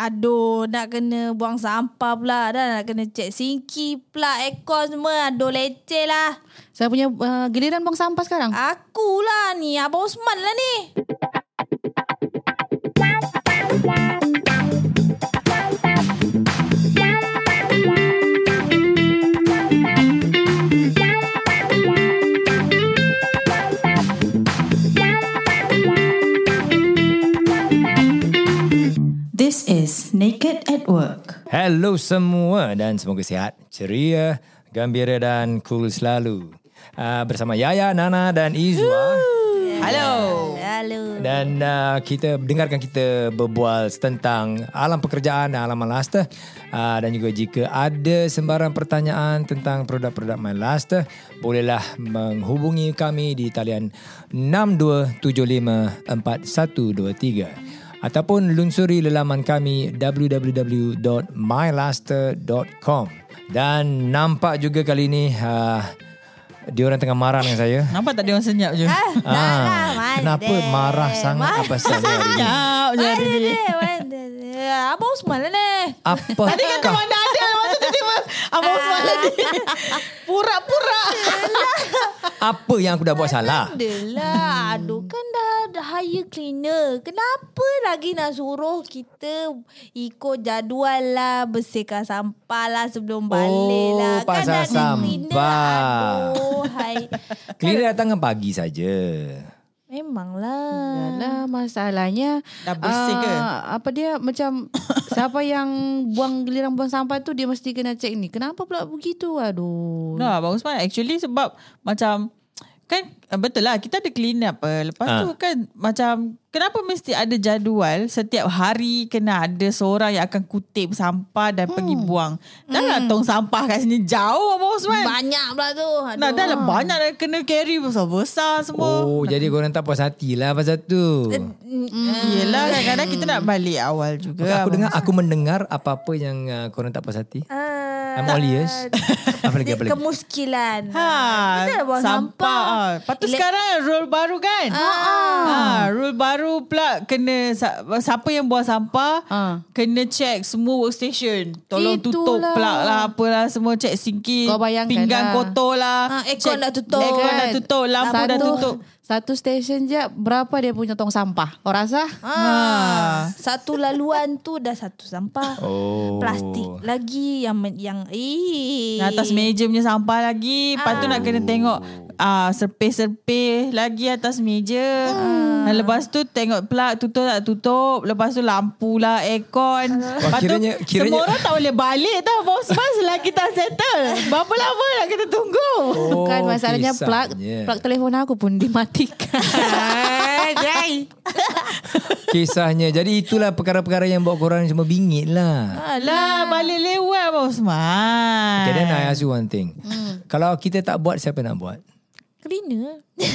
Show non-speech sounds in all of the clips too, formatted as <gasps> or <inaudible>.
Aduh, nak kena buang sampah pula dah. Nak kena cek sinki pula, aircon semua. Aduh, leceh lah. Saya punya uh, giliran buang sampah sekarang. Akulah ni, Abang Osman lah ni. Naked at Work. Hello semua dan semoga sihat, ceria, gembira dan cool selalu. Uh, bersama Yaya, Nana dan Izwa. Hello. Halo. Dan uh, kita dengarkan kita berbual tentang alam pekerjaan dan alam MyLaster. Uh, dan juga jika ada sembarang pertanyaan tentang produk-produk MyLaster, bolehlah menghubungi kami di talian 62754123 ataupun lunsuri lelaman kami www.mylaster.com. Dan nampak juga kali ini uh, dia orang tengah marah dengan saya. Nampak tak dia orang senyap je? Ah, tak lah, Kenapa deh. marah sangat apa pasal ni hari ni? Senyap je hari ni. Abang Osman lah ni. Apa? Tadi kata mana Abang Osman lagi Pura-pura Apa yang aku dah buat salah? Adalah. Aduh, kan dah, dah hire cleaner. Kenapa lagi nak suruh kita ikut jadual lah, bersihkan sampah lah sebelum balik Oh, lah. pasal kan ada cleaner. sampah. Aduh, hai. <laughs> Cleaner datang kan pagi saja. Memanglah. Yalah masalahnya Dah bersih ke? ah, Apa dia macam <coughs> siapa yang buang giliran buang sampah tu dia mesti kena cek ni. Kenapa pula begitu? Aduh. No Abang Osman Actually sebab Macam Kan ah, Betul lah Kita ada clean up apa. Lepas Ah. tu kan Macam Kenapa mesti ada jadual Setiap hari Kena ada seorang Yang akan kutip sampah Dan pergi buang Dah lah tong sampah kat sini Jauh Abang Osman Banyak pula tu. Aduh. Nah, dah lah banyak dah kena carry besar-besar semua. Oh, jadi korang tak puas hati lah pasal tu. Mm, Yelah kadang-kadang kita nak balik awal juga. Okay, aku Abang dengar, aku mendengar apa-apa yang uh, korang tak puas hati. Ah, I'm all ears. <laughs> Apa lagi, apa lagi? Kemuskilan. Ha, Betul buang sampah. sampah. Ah. Lepas tu Elek- sekarang rule baru kan? Ah. Ha, rule baru pula kena siapa yang buang sampah Ah. kena check semua workstation. Tolong Itulah. tutup plug lah apalah semua check sinki. Pinggan lah. kotor lah. Ah, aircon Check- dah tutup. Aircon dah Kan? tutup, lampu dah Satu- tutup. Satu stesen je berapa dia punya tong sampah? Kau rasa? Ah, satu laluan tu dah satu sampah. Oh. Plastik lagi yang yang eh Atas meja punya sampah lagi. Lepas tu nak kena tengok ah serpih-serpih lagi atas meja. Dan lepas tu tengok plug tutup tak tutup. Lepas tu lampu lah, aircon. Lepas tu kiranya- kiranya- semua orang tak boleh balik tau. Bos mas lagi tak settle. Berapa lama nak kita tunggu? Oh, kan masalahnya plug kisahnya. plug telefon aku pun dimatikan. Jai. Kisahnya. Jadi itulah perkara-perkara yang buat korang semua bingit lah. Alah, balik lewat Bos Mas. Okay, then I ask you one thing. Kalau kita tak buat, siapa nak buat? Cleaner. <laughs>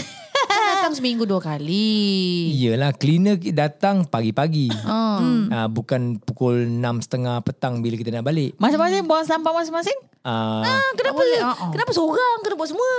Kan datang seminggu dua kali. Iyalah, cleaner datang pagi-pagi. Oh. Ah, bukan pukul 6.30 petang bila kita nak balik. Masing-masing buang sampah masing-masing? Ah, Ah, kenapa? boleh, ah, ah. Kenapa seorang kena buat semua?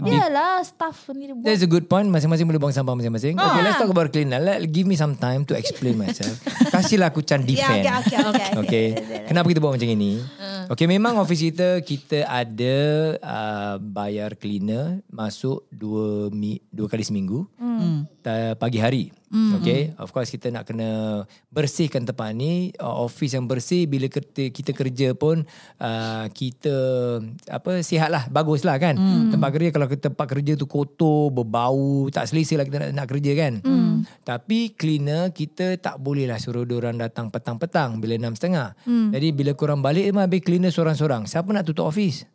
Yalah, staff ni dia buat. That's a good point. Masing-masing boleh buang sampah masing-masing. Ah. Okay, let's talk about cleaner. Let, give me some time to explain myself. <laughs> Kasihlah aku can Ya, defend. okay, okay, okay. Okay. Kenapa kita buat macam ini? Okay, memang office kita kita ada uh, bayar cleaner masuk dua mi, dua kali seminggu. Hmm. pagi hari. Okay. Of course kita nak kena bersihkan tempat ni. Uh, office yang bersih bila kita, kita kerja pun uh, kita apa sihat lah. Bagus lah kan. Tempat kerja kalau tempat kerja tu kotor, berbau, tak selesa lah kita nak, nak kerja kan. Tapi cleaner kita tak boleh lah suruh orang datang petang-petang bila 6.30. Jadi bila korang balik memang habis cleaner seorang-seorang. Siapa nak tutup office?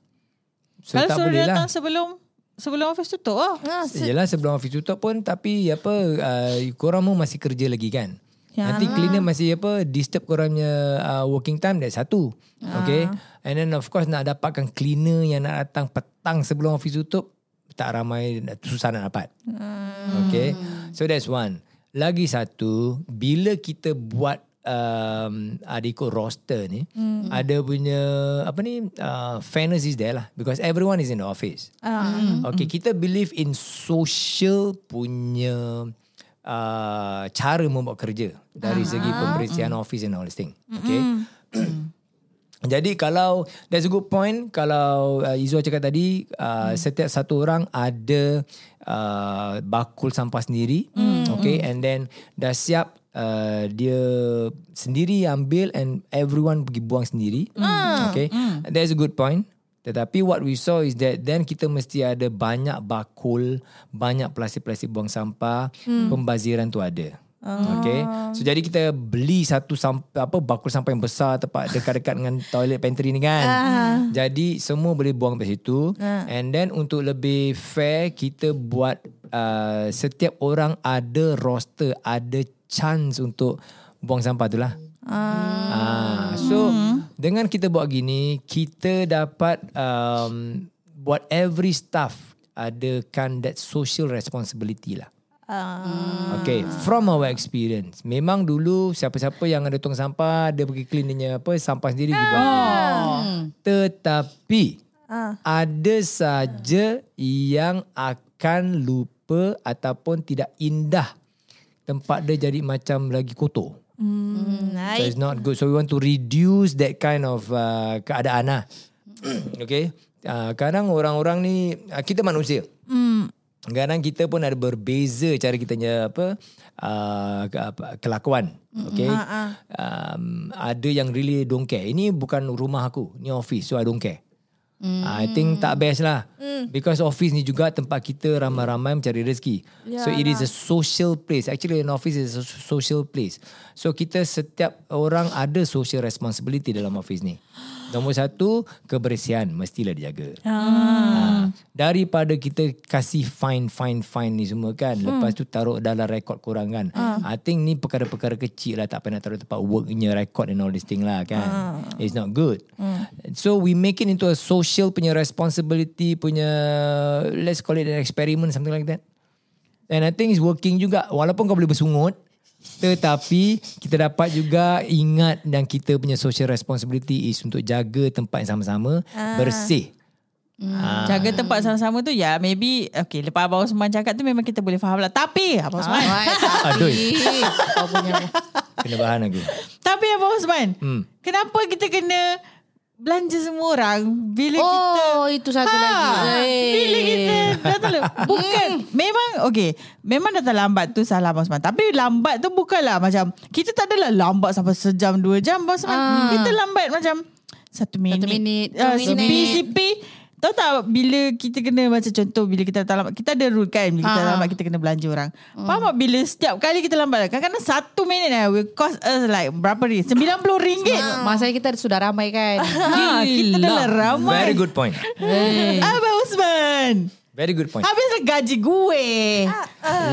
So Kalau tak suruh boleh datang lah. sebelum sebelum office tutup lah. Ah, se- Yelah sebelum office tutup pun tapi apa uh, korang pun masih kerja lagi kan. Ya. Nanti cleaner masih apa disturb korang punya uh, working time that's satu. Okay. And then of course nak dapatkan cleaner yang nak datang petang sebelum office tutup tak ramai susah nak dapat. Okay. So that's one. Lagi satu bila kita buat um, ada ikut roster ni mm. ada punya apa ni uh, fairness is there lah because everyone is in the office. ah. Okay, kita believe in social punya uh, cara membuat kerja dari segi pembersihan office and all this thing. Okay. <clears throat> Jadi kalau that's a good point kalau uh, Izwa cakap tadi uh, hmm. setiap satu orang ada uh, bakul sampah sendiri hmm. okay and then dah siap uh, dia sendiri ambil and everyone pergi buang sendiri hmm. okay hmm. that's a good point tetapi what we saw is that then kita mesti ada banyak bakul banyak plastik-plastik buang sampah hmm. pembaziran tu ada Okay. So jadi kita beli satu sampai apa bakul sampah yang besar tepat dekat-dekat dengan toilet pantry ni kan. Jadi semua boleh buang kat situ. And then untuk lebih fair kita buat uh, setiap orang ada roster, ada chance untuk buang sampah tu lah. Ah. so dengan kita buat gini kita dapat um, buat every staff adakan that social responsibility lah. Ah. Okay, from our experience, memang dulu siapa-siapa yang ada tong sampah, dia pergi clean dia apa sampah sendiri dia buang. Tetapi Ah. ada saja yang akan lupa ataupun tidak indah tempat dia jadi macam lagi kotor. Hmm, So it's not good. So we want to reduce that kind of uh, keadaan lah. <clears throat> okay. Uh, kadang orang-orang ni uh, kita manusia. Hmm. Kadang kita pun ada berbeza cara kita punya apa uh, kelakuan. Okay. Um, ada yang really don't care. Ini bukan rumah aku. Ini office. So I don't care. Mm. I think tak best lah. Mm. Because office ni juga tempat kita ramai-ramai mencari rezeki. So it is a social place. Actually an office is a social place. So kita setiap orang ada social responsibility dalam office ni. <gasps> Nombor satu, kebersihan mestilah dijaga. Ah. Daripada kita kasih fine, fine, fine ni semua kan. Lepas tu taruh dalam rekod korang kan. I think ni perkara-perkara kecil lah. Tak payah nak taruh tempat worknya record and all this thing lah kan. It's not good. So we make it into a social punya responsibility punya, let's call it an experiment, something like that. And I think it's working juga. Walaupun kau boleh bersungut, tetapi kita dapat juga ingat dan kita punya social responsibility is untuk jaga tempat yang sama-sama bersih. Ah. Jaga tempat sama-sama tu ya maybe okay lepas Abang Osman cakap tu memang kita boleh faham lah. Tapi Abang Osman. <laughs> Aduh, Kau punya kena bahan lagi. Tapi Abang Osman. Hmm. Kenapa kita kena belanja semua orang. Bila kita Oh, itu satu Ha, lagi. Bila kita datang le- <laughs> Bukan. Memang Okay. Memang datang lambat tu Salah Abang Osman Tapi lambat tu bukanlah macam Kita tak adalah lambat Sampai sejam dua jam Abang Osman Ah. Kita lambat macam Satu minit. minit, uh, minit. Tahu tak Bila kita kena Macam contoh Bila kita datang lambat Kita ada rule kan Bila kita Ah. lambat Kita kena belanja orang Faham tak Bila setiap kali kita lambat Kadang-kadang satu minit eh, Will cost us like Berapa ni RM90 Masa kita sudah ramai kan. ha, <laughs> Kita dah ramai Very good point. Abang Osman Very good point. Habislah gaji gue.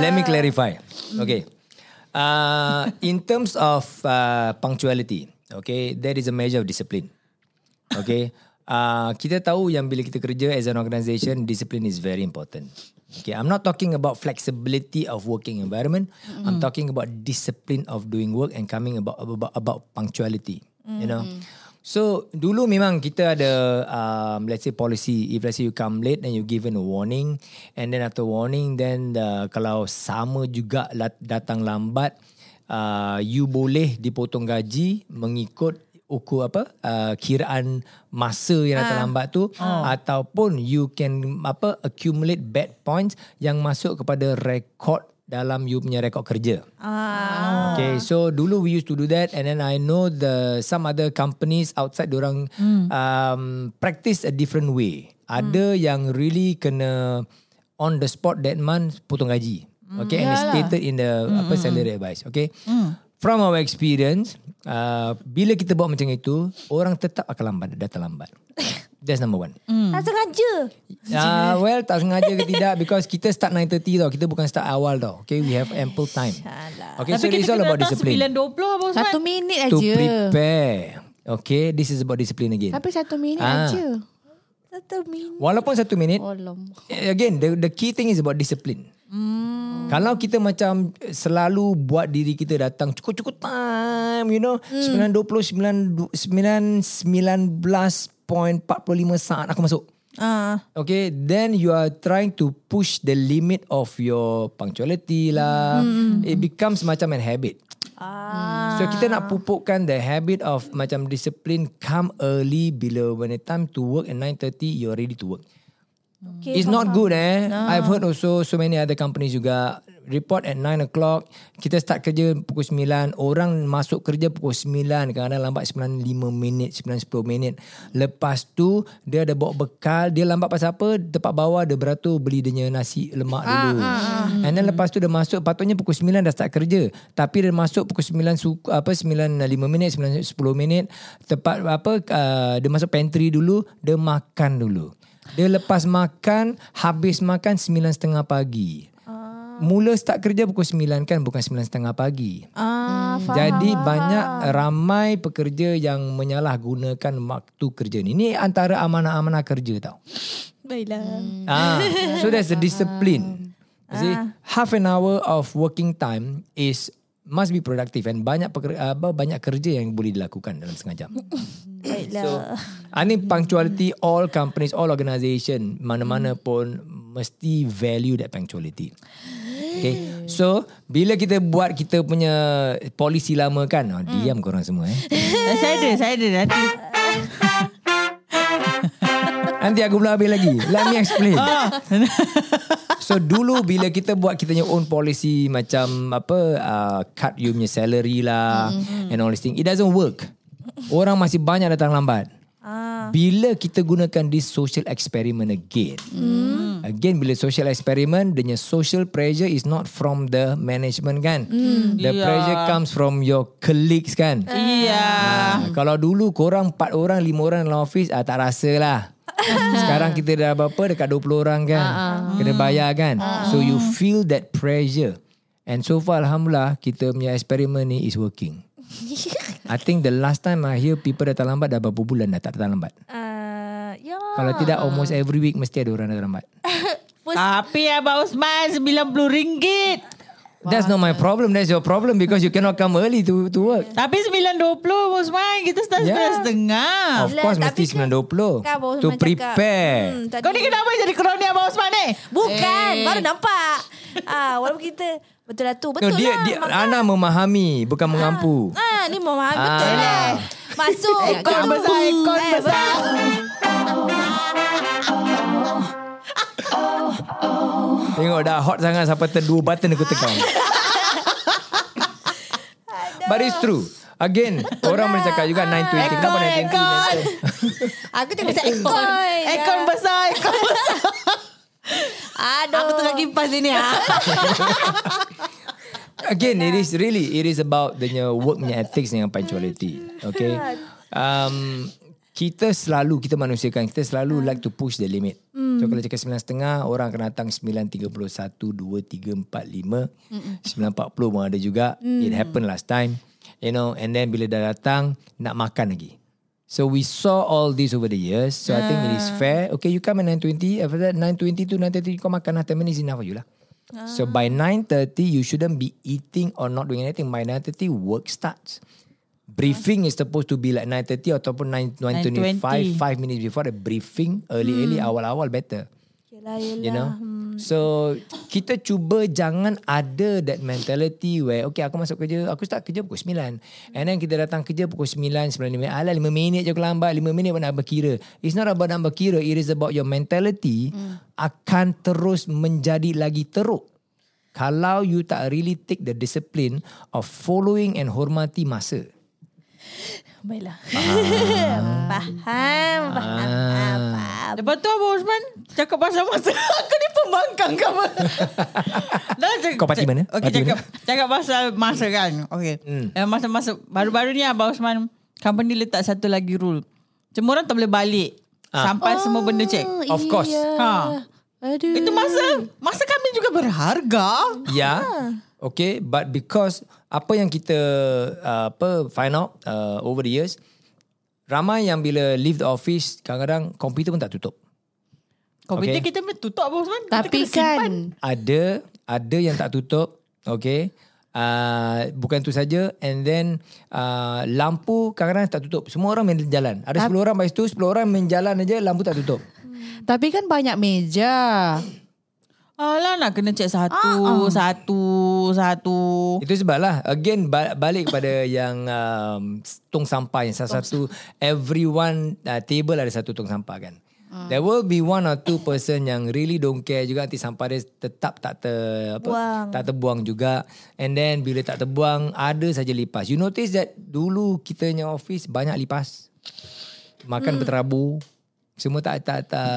Let me clarify. Okay. Uh, in terms of uh, punctuality, okay, that is a measure of discipline. Okay. Uh, kita tahu yang bila kita kerja as an organisation, discipline is very important. Okay, I'm not talking about flexibility of working environment. Mm. I'm talking about discipline of doing work and coming about about, about punctuality. Mm. You know. So dulu memang kita ada um, let's say policy if let's say you come late then you given a warning and then after warning then uh, kalau sama juga datang lambat uh, you boleh dipotong gaji mengikut ukur apa uh, kiraan masa yang datang lambat tu ataupun you can apa accumulate bad points yang masuk kepada rekod dalam you punya rekod kerja. Ah. Okay, so dulu we used to do that, and then I know the some other companies outside orang um, practice a different way. Ada yang really kena on the spot that month potong gaji. Okay, and it's stated in the apa salary advice. Okay, from our experience, uh, bila kita buat macam itu, orang tetap akan lambat, datang lambat. <laughs> That's number one. Tak sengaja. Uh, well, tak sengaja ke tidak because kita start 9.30 tau. Kita bukan start awal tau. Okay, we have ample time. Okay, so Tapi it's kita all kena about datang discipline. 9.20 Abang Osman. Satu minit To aja. prepare. Okay, this is about discipline again. Tapi satu minit Ah. aja. Satu minit. Walaupun satu minit, Oh, lama. again, the, the key thing is about discipline. Hmm. Kalau kita macam selalu buat diri kita datang cukup-cukup time, you know, hmm. 9.20, 9, 9, 19.45 saat aku masuk. Ah. Okay, then you are trying to push the limit of your punctuality lah. It becomes macam an habit. Ah. So kita nak pupukkan the habit of macam discipline come early bila when the time to work at 9.30 you're ready to work. Okay, It's not good eh. I've heard also so many other companies juga report at 9 o'clock. Kita start kerja pukul 9. Orang masuk kerja pukul 9. Kadang-kadang lambat 9.5 minit, 9.10 minit. Lepas tu dia ada bawa bekal. Dia lambat pasal apa? Tempat bawah dia beratur beli dia nasi lemak dulu. And then lepas tu dia masuk patutnya pukul 9 dah start kerja. Tapi dia masuk pukul 9 su- apa 9.5 minit, 9.10 minit. Tempat apa uh, dia masuk pantry dulu, dia makan dulu. Dia lepas makan, habis makan 9.30 pagi. Mula start kerja pukul 9 kan bukan 9.30 pagi. Ah, Jadi banyak ramai pekerja yang menyalahgunakan waktu kerja ni. Ini antara amanah-amanah kerja tau. baiklah. Ah, so there's a discipline. You see, half an hour of working time is must be productive and banyak pekerja, apa, banyak kerja yang boleh dilakukan dalam setengah jam. <laughs> Baiklah. I think punctuality all companies, all organisation, mana-mana pun mesti value that punctuality. Okay. So, bila kita buat kita punya polisi lama kan, oh, diam korang semua. Eh, <laughs> saya ada, saya ada nanti. <laughs> Nanti aku belum habis lagi. Let me explain. <laughs> so dulu bila kita buat kita punya own policy macam apa uh, cut you punya salary lah and all this thing, it doesn't work. Orang masih banyak datang lambat. Bila kita gunakan this social experiment again. Again bila social experiment, the social pressure is not from the management kan. The Yeah. pressure comes from your colleagues kan. Iya. Ah, kalau dulu korang 4 orang, 5 orang dalam office ah, tak rasa lah. <laughs> Sekarang kita dah berapa dekat 20 orang kan. Kena bayar kan. So you feel that pressure. And so far Alhamdulillah kita punya eksperimen ni is working. <laughs> I think the last time I hear people datang lambat dah berapa bulan dah tak datang lambat. Ah, ya. Kalau tidak almost every week mesti ada orang datang lambat. <laughs> Tapi Abang Osman RM90. That's not my problem. That's your problem because you cannot come early to to work. Tapi RM9.20 Abang Osman. Kita start Yeah. RM9.30. Of Lah, course tapi mesti kan- 9.20 Kan Abang to prepare. Cakap, hmm, tadi, Kau ni kenapa jadi kroni Abang Osman ni? Bukan, Eh. baru nampak. Ah, walaupun kita betul lah tu, betul No, dia, lah. dia, Ana memahami bukan mengampu. Ah, ni memahami Ah. betul lah. Masuk Ekor tu. besar, ekor Eh, besar. Tengok dah hot sangat sampai ter dua button aku tekan. But it's true. Again, orang boleh cakap juga 920. Kenapa 920? ekor. <laughs> Aku tengok pasal ekor. Ekor besar, ekor <laughs> besar. Aduh. Aku tengah kipas ini ah. <laughs> Again, it is really, it is about the work punya ethics dengan punctuality. Okay. Um, kita selalu, kita manusia kan, kita selalu like to push the limit. So kalau cakap 9.30, orang akan datang 9.31, 2, 3, 4, 5, 9.40 pun ada juga. It happened last time. You know, and then bila dah datang, nak makan lagi. So we saw all this over the years. So I think it is fair. Okay, you come at 9.20. After that, 9.20 to 9.30, kau makan lah. 10 minutes enough for you lah. So by 9.30, you shouldn't be eating or not doing anything. By 9.30, work starts. Briefing is supposed to be like 9.30 ataupun 9, 9.25, 5 minutes before the briefing. Early-early, awal-awal better. Yelah, yelah. You know? So, kita cuba jangan ada that mentality where, okay, aku masuk kerja, aku start kerja pukul 9. And then kita datang kerja pukul 9, 9 minit. Alah, 5 minit je aku lambat, 5 minit pun nak berkira. It's not about nak berkira, it is about your mentality akan terus menjadi lagi teruk. Kalau you tak really take the discipline of following and hormati masa. <gasps> Baiklah. Faham. <laughs> Faham. Faham. Faham. Lepas tu Abang Osman cakap pasal masa. <laughs> Aku ni pembangkang ke apa? <laughs> Dah cakap, Kau parti mana? Okay, Parti cakap, cakap pasal masa kan. Okay. Hmm. Hmm. Masa-masa baru-baru ni Abang Osman, company letak satu lagi rule. Semua orang tak boleh balik. Ah. Sampai semua benda check. Of course. Ha. Aduh. Itu masa masa kami juga berharga. Ya. Okay, but because apa yang kita uh, apa find out uh, over the years, ramai yang bila leave the office kadang-kadang komputer pun tak tutup. Komputer Okay. kita boleh tutup Osman. Kita Tapi kena simpan. kan Ada ada yang tak tutup, okay. Uh, bukan tu saja and then uh, lampu kadang-kadang tak tutup. Semua orang main jalan. Ada 10 orang lepas tu 10 orang main jalan aja lampu tak tutup. Tapi kan banyak meja. Alah nak kena cek satu, Ah, satu, satu. Itu sebab lah Again ba- balik kepada <coughs> yang um, Tong sampah yang salah satu Everyone uh, Table ada satu tong sampah kan There will be one or two person yang really don't care juga nanti sampah dia tetap tak ter apa Buang. tak terbuang juga and then bila tak terbuang ada saja lipas. You notice that dulu kita punya office banyak lipas. Makan berterabur. Semua tak tak tak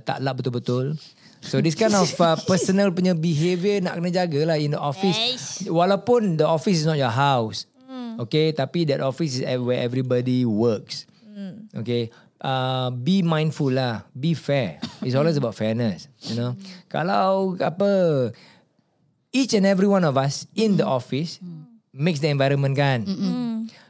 tak lap betul-betul. So this kind of uh, personal punya behaviour nak kena jagalah in the office. Walaupun the office is not your house. Okay, tapi that office is where everybody works. Okay. Uh, be mindful lah. Be fair. It's always about fairness. You know. Kalau apa each and every one of us in the office makes the environment kan.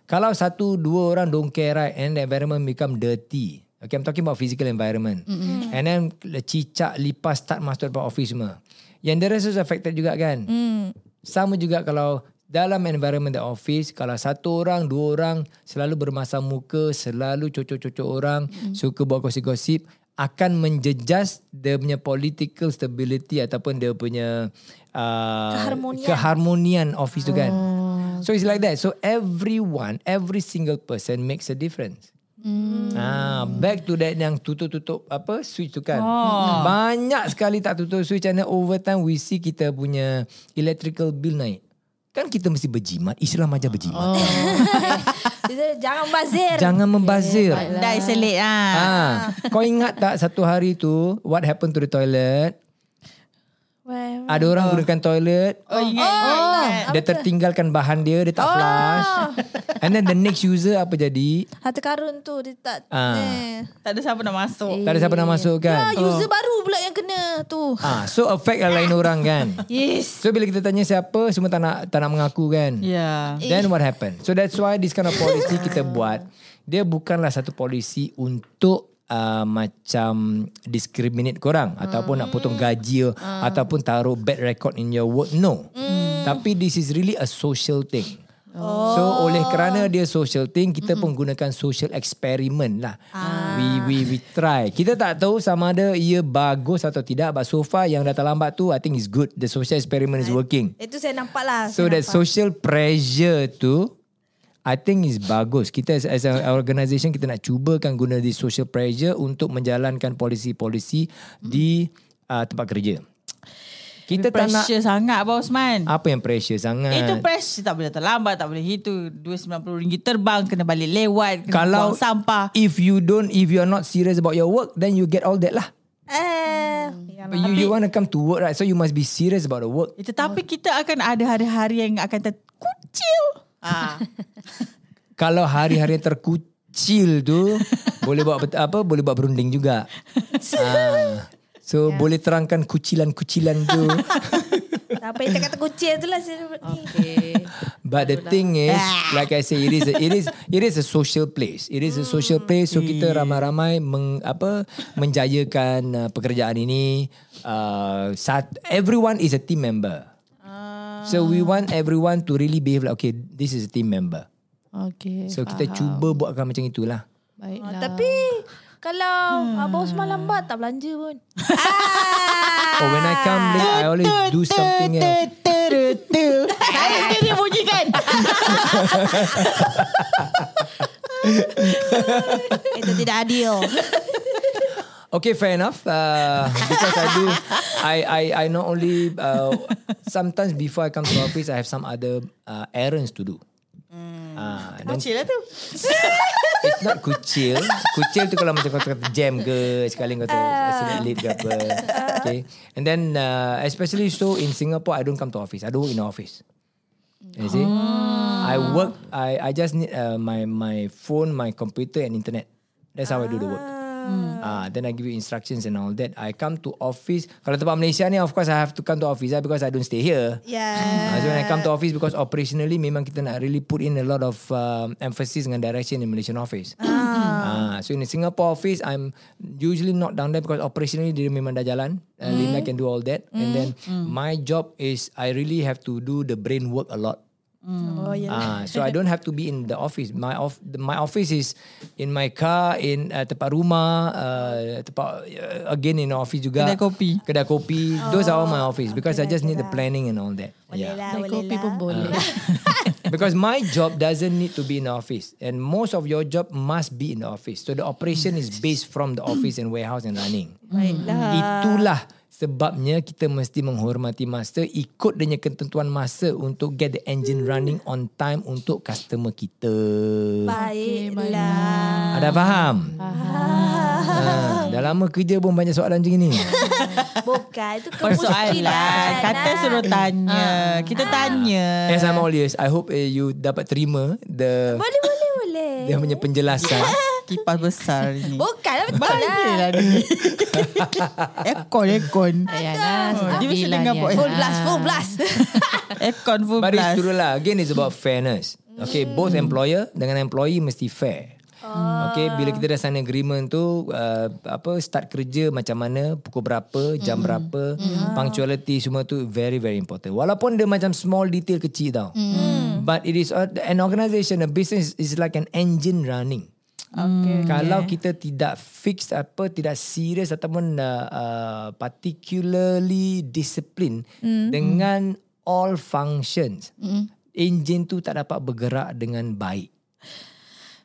Kalau satu dua orang don't care right and the environment become dirty. Okay, I'm talking about physical environment. And then cicak lipas start masuk dalam office semua. Yang the rest is affected juga kan. Sama juga kalau dalam environment the office kalau satu orang dua orang selalu bermasam muka selalu cocok-cocok orang suka buat gosip-gosip akan menjejas dia punya political stability ataupun dia punya uh, Keharmonian. keharmonian office tu kan. So it's like that. So everyone, every single person makes a difference. Ah, back to that yang tutup-tutup apa switch tu kan. Oh. Banyak sekali tak tutup switch and then over time we see kita punya electrical bill naik. Kan kita mesti berjimat, Islam aja berjimat. Oh. <laughs> Jangan bazir. Jangan membazir. Pandai selit ah. Ah, kau ingat tak satu hari tu what happened to the toilet? Wah, Ada orang gunakan toilet, Oh, ingat, ingat, ingat. dia tertinggalkan bahan dia, dia tak flush. And then the next user apa jadi? Harta karun tu dia tak Ah. eh. Tak ada siapa nak masuk. Tak ada siapa nak masuk Ah, kan? user baru pula yang kena tu. Ah, so affect yang lain orang kan? <laughs> Yes. So bila kita tanya siapa semua tak nak tak nak mengaku kan. Ya. Then what happen? So that's why this kind of policy kita buat dia bukanlah satu polisi untuk uh, macam discriminate korang ataupun nak potong gaji ataupun taruh bad record in your work. No. Tapi this is really a social thing. So oleh kerana dia social thing kita pun gunakan social experiment lah. We we we try. Kita tak tahu sama ada ia bagus atau tidak but so far yang datang lambat tu I think is good. The social experiment is working. Itu saya nampak lah. So saya that nampak. social pressure tu I think is bagus. Kita as, as an organisation kita nak cubakan guna this social pressure untuk menjalankan polisi-polisi di uh, tempat kerja. Kita tak nak pressure sangat Abang Osman. apa yang pressure sangat. Itu pressure tak boleh terlambat, tak boleh itu. RM290 terbang, kena balik lewat, kena kalau buang sampah. if you don't if you are not serious about your work then you get all that lah. Eh, But you, you want to come to work right so you must be serious about the work. Eh, Tetapi kita akan ada hari-hari yang akan terkucil. Ah. <laughs> Kalau hari-hari terkucil tu <laughs> boleh buat apa boleh buat berunding juga. <laughs> ah. So yeah. boleh terangkan kucilan-kucilan tu. apa yang cakap terkucil tu lah. saya- Okay. But the thing is like I say it is a, it is it is a social place. It is a social place so kita ramai-ramai meng, apa menjayakan uh, pekerjaan ini. Uh, sat, everyone is a team member. So we want everyone to really behave like okay this is a team member. Okay. So kita cuba buatkan macam itulah. Oh, Baiklah. tapi kalau Abang Osman lambat tak belanja pun. <laughs> Or when I come late, I always do something else. Saya sendiri bunyikan. Itu tidak adil. Okay, fair enough. Uh, because I do, I I I not only uh, sometimes before I come to office, I have some other uh, errands to do. Ah, then Kucil lah tu. it's not kucil. Kucil tu kalau macam kau kata jam ke, sekali kau kata accident late ke apa. Okay. And then uh, especially so in Singapore, I don't come to office. I don't work in office. You see? I work, I I just need uh, my my phone, my computer and internet. That's how I do the work. Ah, then I give you instructions and all that. I come to office. Kalau tempat Malaysia ni, of course I have to come to office lah because I don't stay here. Yeah. Uh, so when I come to office because operationally memang kita nak really put in a lot of um, emphasis dengan direction in Malaysian office. Ah. so in the Singapore office I'm usually not down there because operationally dia memang dah jalan. Uh, Linda can do all that and then my job is I really have to do the brain work a lot. Oh, Ah, ya. so <laughs> I don't have to be in the office. My off my office is in my car, in uh, tempat rumah, uh, tempat uh, again in office juga. Kedai kopi. Kedai kopi. Those are all my office because I just need the planning and all that. Boleh Yeah. lah, Kedai boleh kopi lah. pun boleh. <laughs> because my job doesn't need to be in the office and most of your job must be in the office. So the operation is based from the office and warehouse and running. Baiklah. Itulah sebabnya kita mesti menghormati masa, ikut dengan ketentuan masa untuk get the engine running on time untuk customer kita. Baiklah. Ada faham? Ha, dah lama kerja pun banyak soalan macam ni. Bukan, itu Persoalan. Kata suruh tanya Kita tanya As I'm all ears, I hope uh, you dapat terima the Boleh, boleh, boleh. dia punya penjelasan. Kipas besar ni <laughs> Bukan lah, betul Bahaya lah. lah ni <laughs> Aircon Aircon Ayalah, Oh, dia mesti sembilan dengar buat Full blast, full blast. <laughs> Aircon full But it's blast true lah. Again, it's about fairness. Okay, both employer dengan employee mesti fair. Okay, bila kita dah sign agreement tu, uh, apa start kerja macam mana, pukul berapa, jam berapa, punctuality semua tu very very important. Walaupun dia macam small detail kecil tau. But it is uh, an organisation, a business is like an engine running. Okay, Kalau kita tidak fix apa tidak serius ataupun uh, uh, particularly discipline mm. dengan all functions, mm. engine tu tak dapat bergerak dengan baik.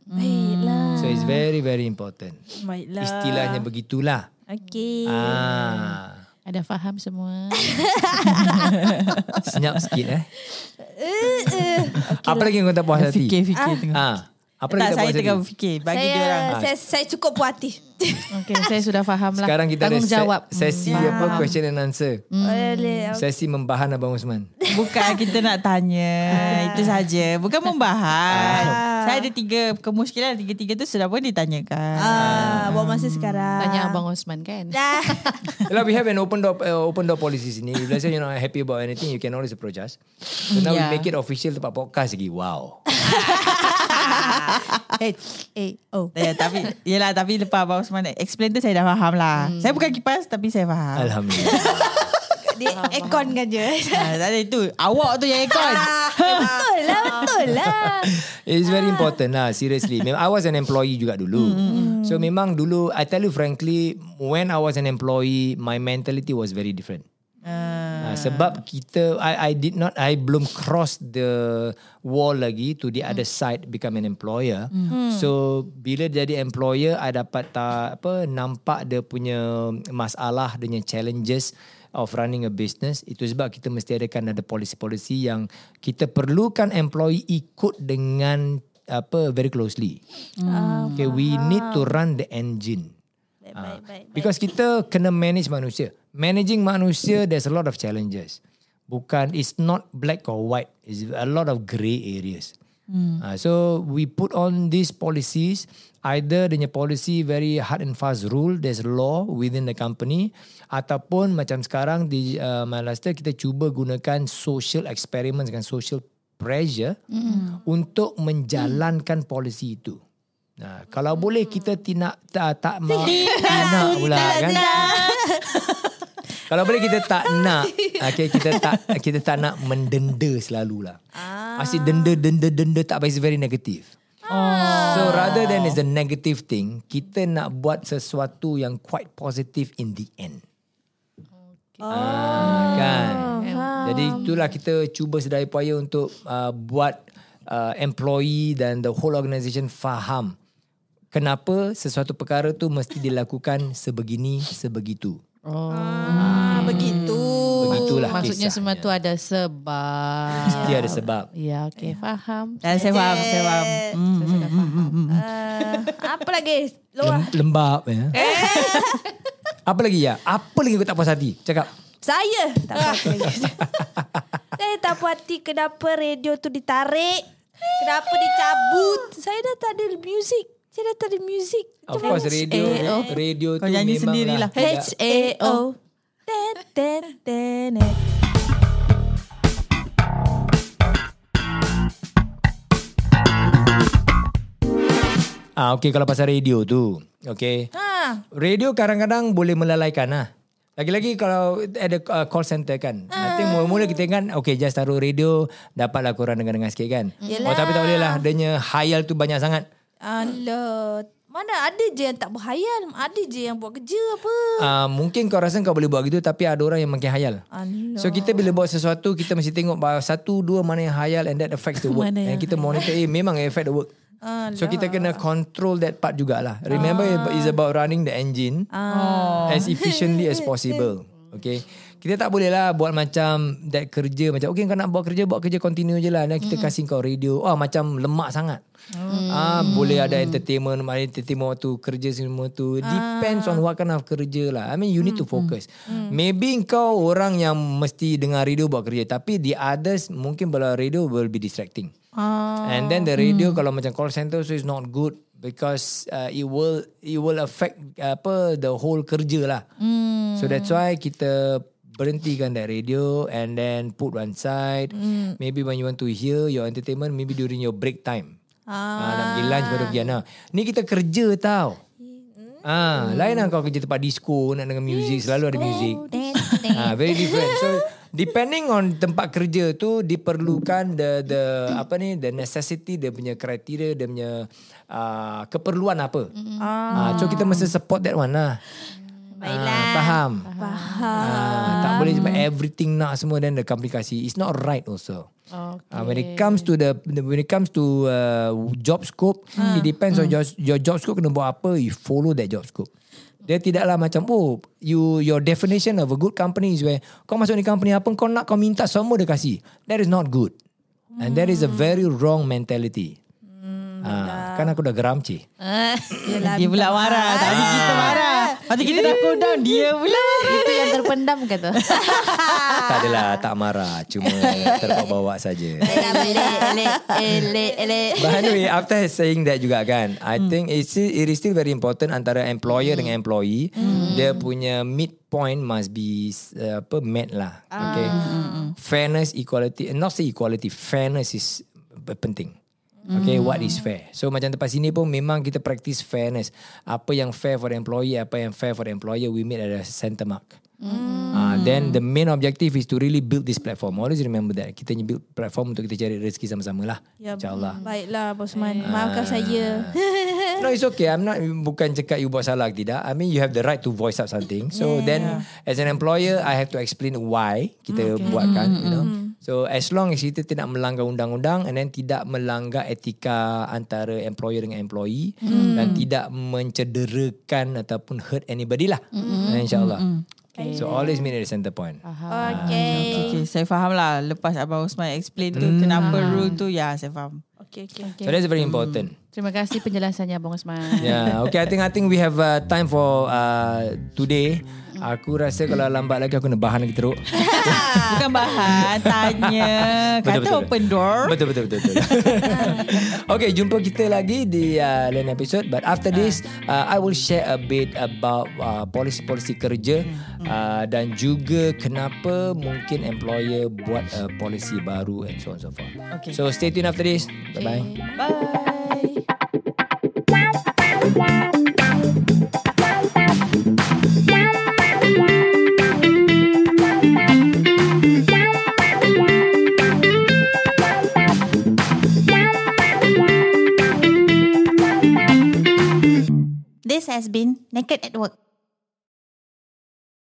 Baiklah. So it's very very important. Baiklah. Istilahnya begitulah. Okay. Ah, Ada faham semua. <laughs> senyap sikit eh. Apa lagi yang kau tak puas hati? Fikir-fikir tengah Ah, apa Tak tak saya tengah berfikir Bagi saya, dia orang saya, saya cukup puas hati. <laughs> Okey, saya sudah faham lah. Sekarang kita ada se- sesi Hmm, apa faham. question and answer. Boleh. Sesi membahan Abang Usman. Bukan kita nak tanya <laughs> Itu saja Bukan membahas Saya ada tiga Kemuskilan Tiga-tiga tu Sudah pun ditanyakan Ah, buat masa sekarang. Tanya Abang Osman kan? <laughs> Dah. Well, we have an open door uh, open door policy sini. If let's say you're not happy about anything, you can always approach us. So now Yeah. we make it official tempat podcast lagi. Wow. H A O. Ya, tapi Yelah tapi lepas Abang Osman Explain tu saya dah faham lah Saya bukan kipas Tapi saya faham Alhamdulillah. Dia aircon kan je. ha, Tak ada itu Awak tu yang aircon Eh, betul lah, betul lah. It's very important lah. Seriously. Memang I was an employee juga dulu. So memang dulu, I tell you frankly, when I was an employee, my mentality was very different. Uh, sebab kita I I did not I belum cross the wall lagi to the other side become an employer. So bila jadi employer I dapat tak apa nampak dia punya masalah dengan challenges of running a business. Itu sebab kita mesti adakan ada policy-policy yang kita perlukan employee ikut dengan apa very closely. Okay, we need to run the engine. Baik, Ah, baik, baik. Because kita kena manage manusia. Managing manusia, there's a lot of challenges. Bukan, it's not black or white. It's a lot of grey areas. Uh, so we put on these policies. Either dengan policy very hard and fast rule, there's law within the company, ataupun macam sekarang di uh, Malaysia kita cuba gunakan social experiments dengan social pressure untuk menjalankan polisi itu. Nah, kalau boleh kita tidak tak tak ma, tidak pula kan. kalau boleh kita tak nak okay, kita tak kita tak nak mendenda selalulah. Ah. Asyik denda denda denda tak baik is very negative. Oh. So rather than is the negative thing, kita nak buat sesuatu yang quite positive in the end. Oh. Ah, kan. Jadi itulah kita cuba sedaya upaya untuk uh, buat uh, employee dan the whole organisation faham kenapa sesuatu perkara tu mesti dilakukan sebegini sebegitu. Ah, begitu. Begitulah Maksudnya kisahnya. semua tu ada sebab. Mesti ada sebab. Ya, okey, faham. Dan saya faham Saya faham Hmm. Saya sudah faham. Ah, apa lagi? Luar. Lem- lembab ya. <laughs> Apa lagi ya? Apa lagi kau tak puas hati? Cakap. Saya tak puas hati. Saya <laughs> tak puas hati kenapa radio tu ditarik. Kenapa dicabut. Saya dah tak ada music. Saya dah tak ada music. Of course radio radio tu nyanyi memang sendirilah. tidak- H-A-O. Ten, ten, ten, ten. Ah okay kalau pasal radio tu. Okay. Ha. Radio kadang-kadang boleh melalaikan lah. Lagi-lagi kalau ada uh, call center kan. I think mula-mula kita kan okay just taruh radio dapatlah korang dengar-dengar sikit kan. Yelah. Oh tapi tak boleh lah. Adanya hayal tu banyak sangat. Alah. Mana ada je yang tak berhayal. Ada je yang buat kerja apa. Uh, mungkin kau rasa kau boleh buat gitu tapi ada orang yang makin hayal. Alah. So kita bila buat sesuatu kita mesti tengok satu dua mana yang hayal and that affects the work. And kita monitor eh memang affect the work. Alah. So kita kena control that part jugalah. Remember it's about running the engine as efficiently as possible. <laughs> Okay. Kita tak boleh lah buat macam that kerja macam okay kau nak buat kerja buat kerja continue je lah dan kita kasih kau radio. Oh macam lemak sangat. Ah boleh ada entertainment, ada entertainment waktu kerja semua tu. Depends on what kind of kerja lah. I mean you need to focus. Maybe kau orang yang mesti dengar radio buat kerja tapi the others mungkin bila radio will be distracting. Ah. And then the radio kalau macam call center so it's not good because uh, it will it will affect uh, apa the whole kerja lah. Hmm. So that's why kita berhentikan that radio and then put one side. Hmm. Maybe when you want to hear your entertainment maybe during your break time. Ah, nak pergi lunch baru pergi Ana. Ni kita kerja tau. Ah, lain lah kau kerja tempat disco nak dengan music selalu ada music. Ah, very different. So <laughs> depending on tempat kerja tu diperlukan the the apa ni the necessity dia punya kriteria dia punya uh, keperluan apa. Ah. so kita mesti support that one lah. Baiklah. Ah, faham. Faham. Ah, tak boleh cuma everything nak semua dan the komplikasi. It's not right also. Okay. Uh, when it comes to the when it comes to uh, job scope, it depends on your your job scope kena buat apa, you follow that job scope. Dia tidaklah macam oh you your definition of a good company is where kau masuk ni company apa kau nak kau minta semua dia kasih. That is not good. And that is a very wrong mentality. Ah, kan aku dah geram cik. <laughs> Yelah, Dia pula marah. Tadi kita marah. Tu kita dah cool down. Dia pula. Itu yang terpendam kata. <laughs> tak adalah tak marah, cuma terbawa-bawa saja. Elek, elek, elek, elek. But anyway, after saying that juga kan, I think it's still, it is still very important antara employer dengan employee. Dia punya midpoint must be uh, apa met lah. Okay. Fairness, equality, not say equality, fairness is penting. Okay, what is fair? So macam tempat sini pun memang kita practice fairness. Apa yang fair for the employee, apa yang fair for the employer, we meet at a center mark. Uh, then the main objective is to really build this platform. Always remember that. Kita build platform untuk kita cari rezeki sama-sama lah. Ya, InsyaAllah. Baiklah Bosman. Maafkan saya. <laughs> No, it's okay. I'm not bukan cakap you buat salah tidak. I mean you have the right to voice out something. So yeah, then as an employer, I have to explain why kita okay. buatkan, you know. So as long as kita tidak melanggar undang-undang and then tidak melanggar etika antara employer dengan employee mm. dan tidak mencederakan ataupun hurt anybody lah. Mm. InsyaAllah. Okay. So always meet at the center point. Okay. Okay, saya faham lah. Lepas Abang Osman explain tu, kenapa rule tu, ya saya faham. Okay, okay. So that's very important. Terima kasih penjelasannya Abang Osman. Yeah, okay. I think I think we have uh, time for uh, today. Aku rasa kalau lambat lagi aku nak bahan lagi teruk. <laughs> Bukan bahan, tanya. Kata open door. Betul betul betul. betul. <laughs> okay, jumpa kita lagi di uh, lain episode. But after this, uh, I will share a bit about uh, polisi-polisi kerja uh, dan juga kenapa mungkin employer buat uh, polisi baru and so on and so forth. Okay. So stay tuned after this. Bye bye. Bye. Been Naked at Work.